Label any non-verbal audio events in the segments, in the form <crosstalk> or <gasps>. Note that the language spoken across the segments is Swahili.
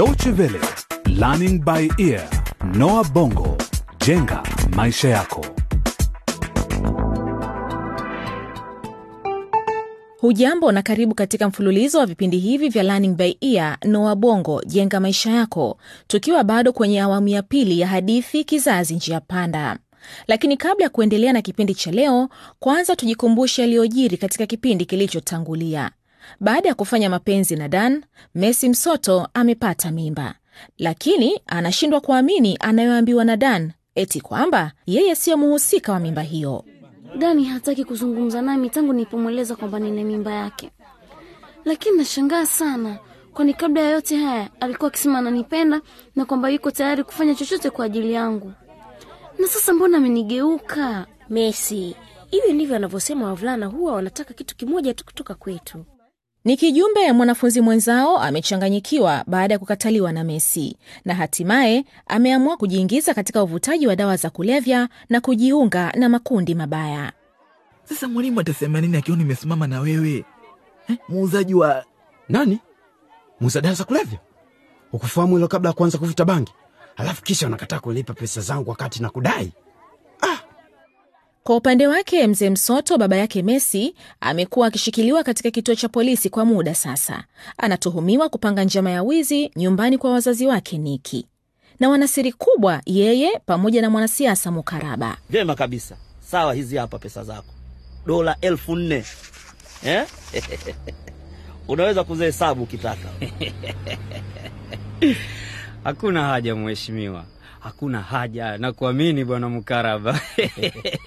Deutsche Welle, Learning by Ear, Noah Bongo, jenga maisha yako. Hujambo na karibu katika mfululizo wa vipindi hivi vya Learning by Ear Noa Bongo jenga maisha yako, tukiwa bado kwenye awamu ya pili ya hadithi Kizazi njia panda. Lakini kabla ya kuendelea na kipindi cha leo, kwanza tujikumbushe yaliyojiri katika kipindi kilichotangulia. Baada ya kufanya mapenzi na Dan, Messi Msoto amepata mimba, lakini anashindwa kuamini anayoambiwa na Dan eti kwamba yeye siyo muhusika wa mimba hiyo. Dani hataki kuzungumza nami tangu nilipomweleza kwamba nina mimba yake, lakini nashangaa sana, kwani kabla ya yote haya alikuwa akisema ananipenda na kwamba yuko tayari kufanya chochote kwa ajili yangu, na sasa mbona amenigeuka? Messi, hivyo ndivyo anavyosema wavulana, huwa wanataka kitu kimoja tu kutoka kwetu. Ni kijumbe mwanafunzi mwenzao amechanganyikiwa baada ya kukataliwa na Messi na hatimaye ameamua kujiingiza katika uvutaji wa dawa za kulevya na kujiunga na makundi mabaya. Sasa mwalimu atasema nini akiwa nimesimama na wewe eh? Muuzaji wa Nani? Muuza dawa za kulevya? Ukufahamu hilo kabla ya kuanza kuvuta bangi, alafu kisha unakataa kulipa pesa zangu wakati na kudai? Kwa upande wake mzee Msoto, baba yake Messi, amekuwa akishikiliwa katika kituo cha polisi kwa muda sasa. Anatuhumiwa kupanga njama ya wizi nyumbani kwa wazazi wake Niki, na wanasiri kubwa, yeye pamoja na mwanasiasa Mukaraba. Vyema kabisa. Sawa, hizi hapa pesa zako, dola elfu nne eh? <laughs> Unaweza kuzihesabu ukitaka. <laughs> Hakuna haja mheshimiwa, hakuna haja na kuamini bwana Mkaraba.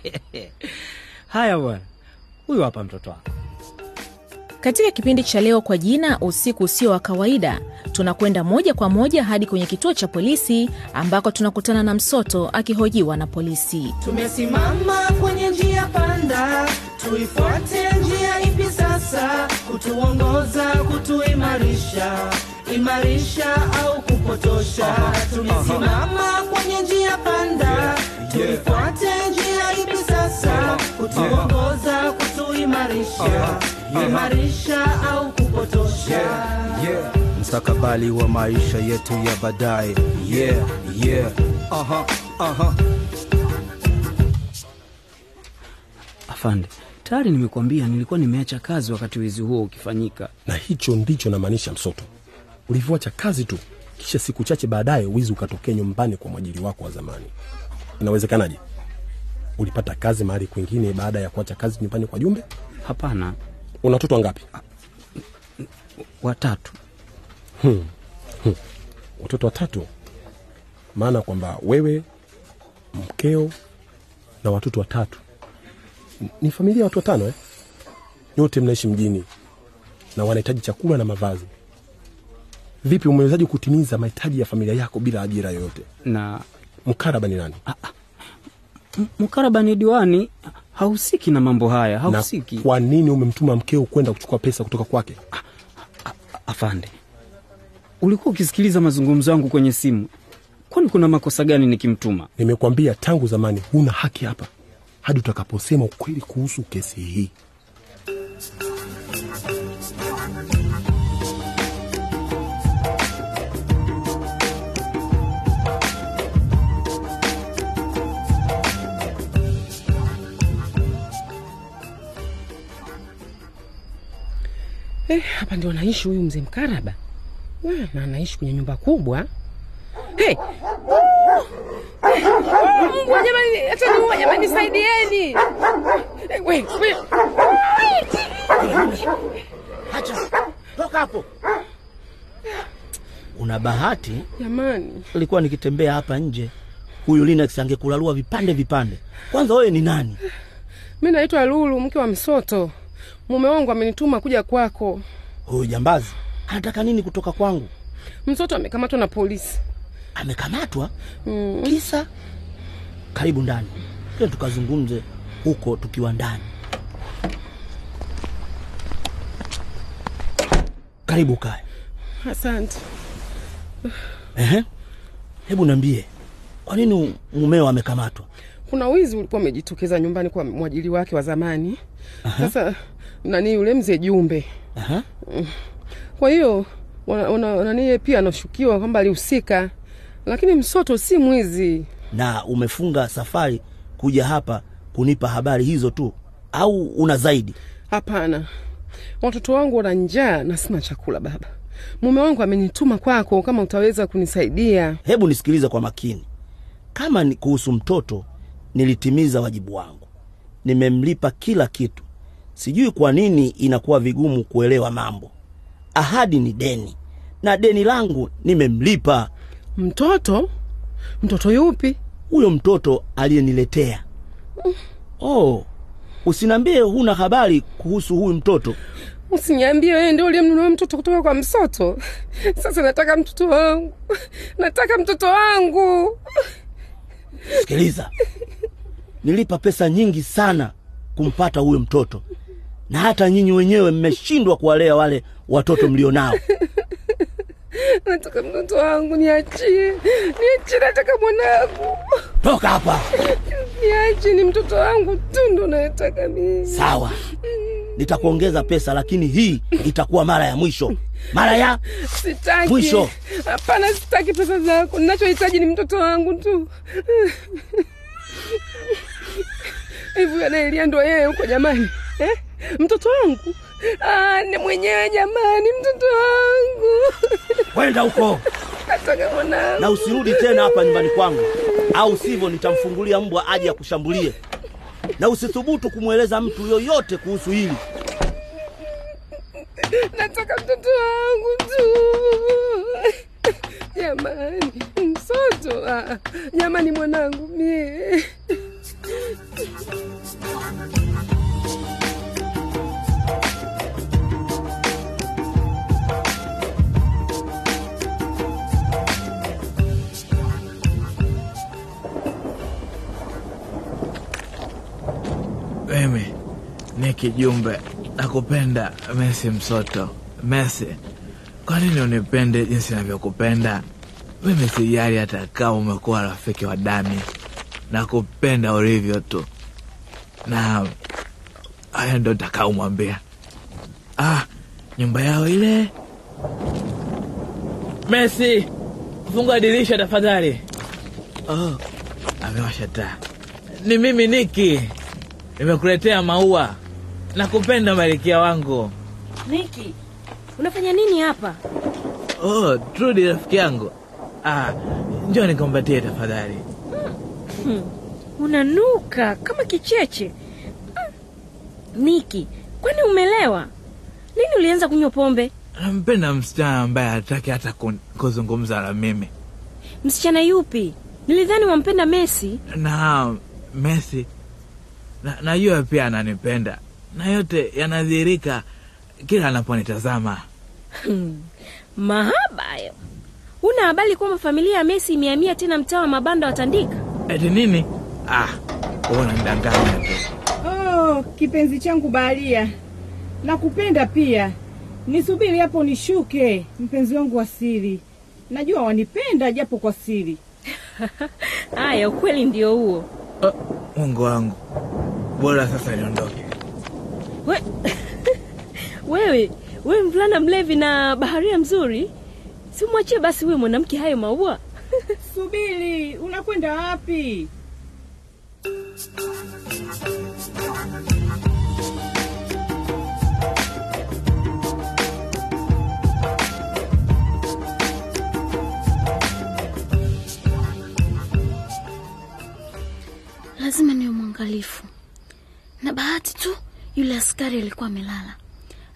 <laughs> Haya bwana, huyu hapa mtoto wako. Katika kipindi cha leo kwa jina usiku usio wa kawaida, tunakwenda moja kwa moja hadi kwenye kituo cha polisi ambako tunakutana na Msoto akihojiwa na polisi. Tumesimama kwenye njia panda, tuifuate njia ipi sasa? Kutuongoza, kutuimarisha, imarisha au kupotosha? Tulisimama kwenye njia panda, tuifuate njia ipi sasa? Kutuongoza, kutuimarisha, imarisha au kupotosha? mstakabali wa maisha yetu ya baadaye. Yeah, yeah. Aha, aha. Afande, tayari nimekuambia nilikuwa nimeacha kazi wakati wizi huo ukifanyika. na hicho ndicho namaanisha Msoto. Ulivyoacha kazi tu, kisha siku chache baadaye wizi ukatokea nyumbani kwa mwajiri wako wa zamani. Inawezekanaje? Ulipata kazi mahali kwingine baada ya kuacha kazi nyumbani kwa Jumbe? Hapana, Una watoto wangapi? watatu. Hmm. Hmm. Watoto watatu, maana kwamba wewe, mkeo na watoto watatu ni familia ya watu watano eh? Nyote mnaishi mjini na wanahitaji chakula na mavazi. Vipi, umewezaji kutimiza mahitaji ya familia yako bila ajira yoyote? Na Mkaraba ni nani? M- Mkaraba ni diwani, hahusiki na mambo haya, hahusiki. Kwa nini umemtuma mkeo kwenda kuchukua pesa kutoka kwake? Afande, ulikuwa ukisikiliza mazungumzo yangu kwenye simu, kwani kuna makosa gani nikimtuma? Nimekwambia tangu zamani huna haki hapa hadi utakaposema ukweli kuhusu kesi hii. Eh, hapa ndio anaishi huyu mzee Mkaraba eh, na anaishi kwenye nyumba kubwa. Hey! Mungu jamani, hata niua jamani, nisaidieni. Eh, we, we. Acha toka hapo. Una bahati, Jamani, nilikuwa nikitembea hapa nje, huyu Linux angekulalua vipande vipande. Kwanza wewe ni nani? mi naitwa Lulu, mke wa Msoto. Mume wangu amenituma kuja kwako. Huyu jambazi anataka nini kutoka kwangu? Mtoto amekamatwa na polisi. Amekamatwa Mm. kisa? Karibu ndani, kile tukazungumze huko tukiwa ndani. Karibu kae. Asante. Ehe, hebu niambie, kwa nini mumeo amekamatwa? Kuna wizi ulikuwa umejitokeza nyumbani kwa mwajili wake wa zamani. Sasa nani yule mzee Jumbe. Aha. Mm. Kwa hiyo nani pia anashukiwa kwamba alihusika, lakini msoto si mwizi. na umefunga safari kuja hapa kunipa habari hizo tu au una zaidi? Hapana, watoto wangu wana njaa na sina chakula baba. Mume wangu amenituma kwako kama utaweza kunisaidia. Hebu nisikilize kwa makini. Kama ni kuhusu mtoto, nilitimiza wajibu wangu, nimemlipa kila kitu. Sijui kwa nini inakuwa vigumu kuelewa mambo. Ahadi ni deni, na deni langu nimemlipa. Mtoto? Mtoto yupi? Huyo mtoto aliyeniletea. <sighs> Oh, usiniambie huna habari kuhusu huyu mtoto. Usiniambie wewe ndio uliyemnunua mtoto kutoka kwa msoto. Sasa nataka mtoto wangu, nataka mtoto wangu. Sikiliza, nilipa pesa nyingi sana kumpata huyo mtoto, na hata nyinyi wenyewe mmeshindwa kuwalea wale watoto mlionao. <laughs> Nataka mtoto wangu, niachie, niachie, nataka mwanangu. Toka hapa! Niachie, ni mtoto wangu tu ndo nataka mimi. Sawa, nitakuongeza pesa, lakini hii itakuwa mara ya mwisho, mara ya Sitaki. Mwisho. Hapana, sitaki pesa zako. Ninachohitaji ni mtoto wangu tu. <laughs> Hivi anaelia ndo yeye huko jamani? Eh? Mtoto wangu? Ah, ni mwenyewe jamani, mtoto wangu. Kwenda huko. Na usirudi tena hapa nyumbani kwangu, au sivyo nitamfungulia mbwa aje akushambulie, na usithubutu kumweleza mtu yoyote kuhusu hili. nataka mtoto wangu tu. Jamani, msoto. Ah, jamani, mwanangu mie Mimi ni kijumbe, nakupenda Messi Msoto. Messi, kwa nini unipende jinsi navyokupenda? Mimi sijali hata kama umekuwa rafiki wa Dani, nakupenda ulivyo tu, na haya ndo takaumwambia. Ah, nyumba yao ile. Messi, funga dirisha tafadhali. Oh, amewasha taa. Ni mimi Niki, nimekuletea maua. Nakupenda malikia wangu. Niki, unafanya nini hapa? Oh, Trudi rafiki yangu. Ah, njoo nikumbatie tafadhali. Hmm, unanuka kama kicheche. Hmm. Niki, kwani umelewa? Lini ulianza kunywa pombe? Nampenda msichana ambaye hataki hata kuzungumza na mimi. Msichana yupi? Nilidhani wampenda Messi. Na Messi na, najua pia ananipenda na yote yanadhihirika kila anaponitazama. mahabayo mahaba hayo. Una habari kwamba familia ya Messi imehamia tena mtaa wa mabanda watandika? Eti nini? Ah, unanidanganya tu. Oh, kipenzi changu Baharia, nakupenda pia. Nisubiri hapo nishuke, mpenzi wangu wa siri. Najua wanipenda japo kwa siri. <laughs> Haya, ukweli ndio huo. Mungu wangu, bora sasa niondoke. We... <laughs> wewe wewe mvulana mlevi na baharia mzuri, simwachie basi huyo mwanamke hayo maua. <laughs> Subiri, unakwenda wapi? lazima niwe mwangalifu. Na bahati tu yule askari alikuwa amelala,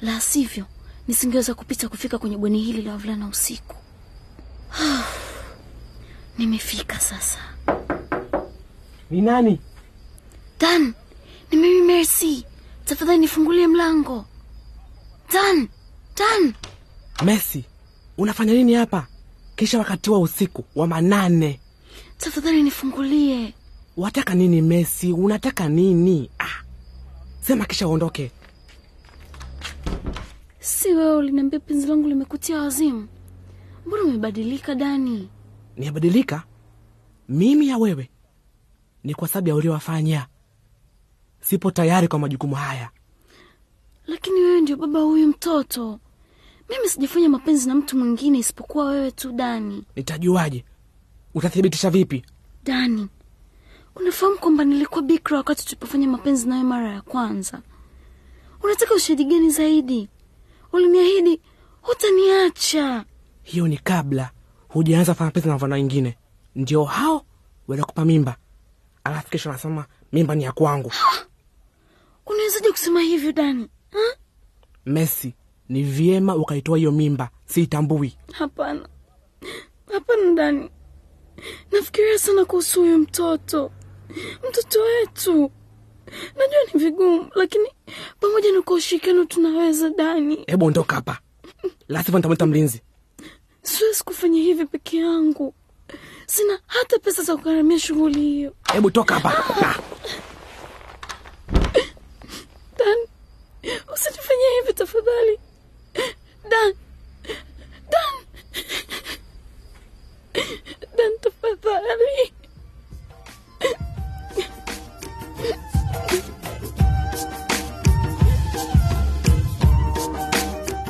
la sivyo nisingeweza kupita kufika kwenye bweni hili la wavulana usiku. <sighs> Nimefika sasa. Ni nani? Dan, ni mimi Mercy. Tafadhali nifungulie mlango. Dan, Dan. Mercy, unafanya nini hapa kisha wakati wa usiku wa manane? Tafadhali nifungulie. Wataka nini mesi Unataka nini? Ah, sema kisha uondoke. Si wewe uliniambia penzi langu limekutia wazimu? Mbona umebadilika Dani? Niyabadilika mimi ya wewe ni kwa sababu ya uliowafanya. Sipo tayari kwa majukumu haya. Lakini wewe ndio baba huyu mtoto. mimi sijafanya mapenzi na mtu mwingine isipokuwa wewe tu dani nitajuaje utathibitisha vipi dani unafahamu kwamba nilikuwa bikra wakati tulipofanya mapenzi nawe mara ya kwanza. Unataka ushahidi gani zaidi? Uliniahidi hutaniacha. Hiyo ni kabla hujaanza fanya pesa na wavana wengine. Ndio hao wanakupa mimba. Alafu kesho anasema mimba ni ya kwangu. <gasps> Unawezaje kusema hivyo dani? Ha? messi ni vyema ukaitoa hiyo mimba. Siitambui. Hapana. Hapana dani. Nafikiria sana kuhusu huyu mtoto mtoto wetu. Najua ni vigumu lakini pamoja na kwa ushirikiano tunaweza dani. Hebu ondoka hapa. Lasivyo nitamwita mlinzi. Siwezi kufanya hivi peke yangu. Sina hata pesa za kugharamia shughuli hiyo. Hebu toka hapa. Ah, dan usinifanyie hivi tafadhali. Dan dan. Dan tafadhali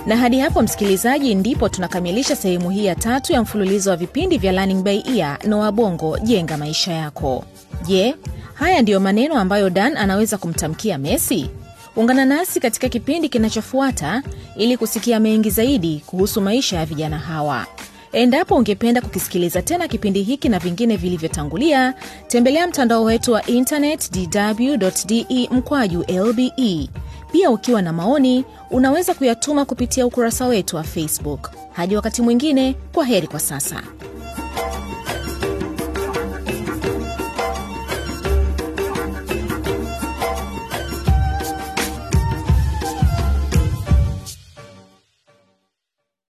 na hadi hapo msikilizaji ndipo tunakamilisha sehemu hii ya tatu ya mfululizo wa vipindi vya Learning by Ear. Noah Bongo jenga maisha yako. Je haya ndiyo maneno ambayo dan anaweza kumtamkia messi? Ungana nasi katika kipindi kinachofuata ili kusikia mengi zaidi kuhusu maisha ya vijana hawa. Endapo ungependa kukisikiliza tena kipindi hiki na vingine vilivyotangulia tembelea mtandao wetu wa internet dw.de mkwaju lbe pia ukiwa na maoni unaweza kuyatuma kupitia ukurasa wetu wa facebook. Hadi wakati mwingine kwa heri kwa sasa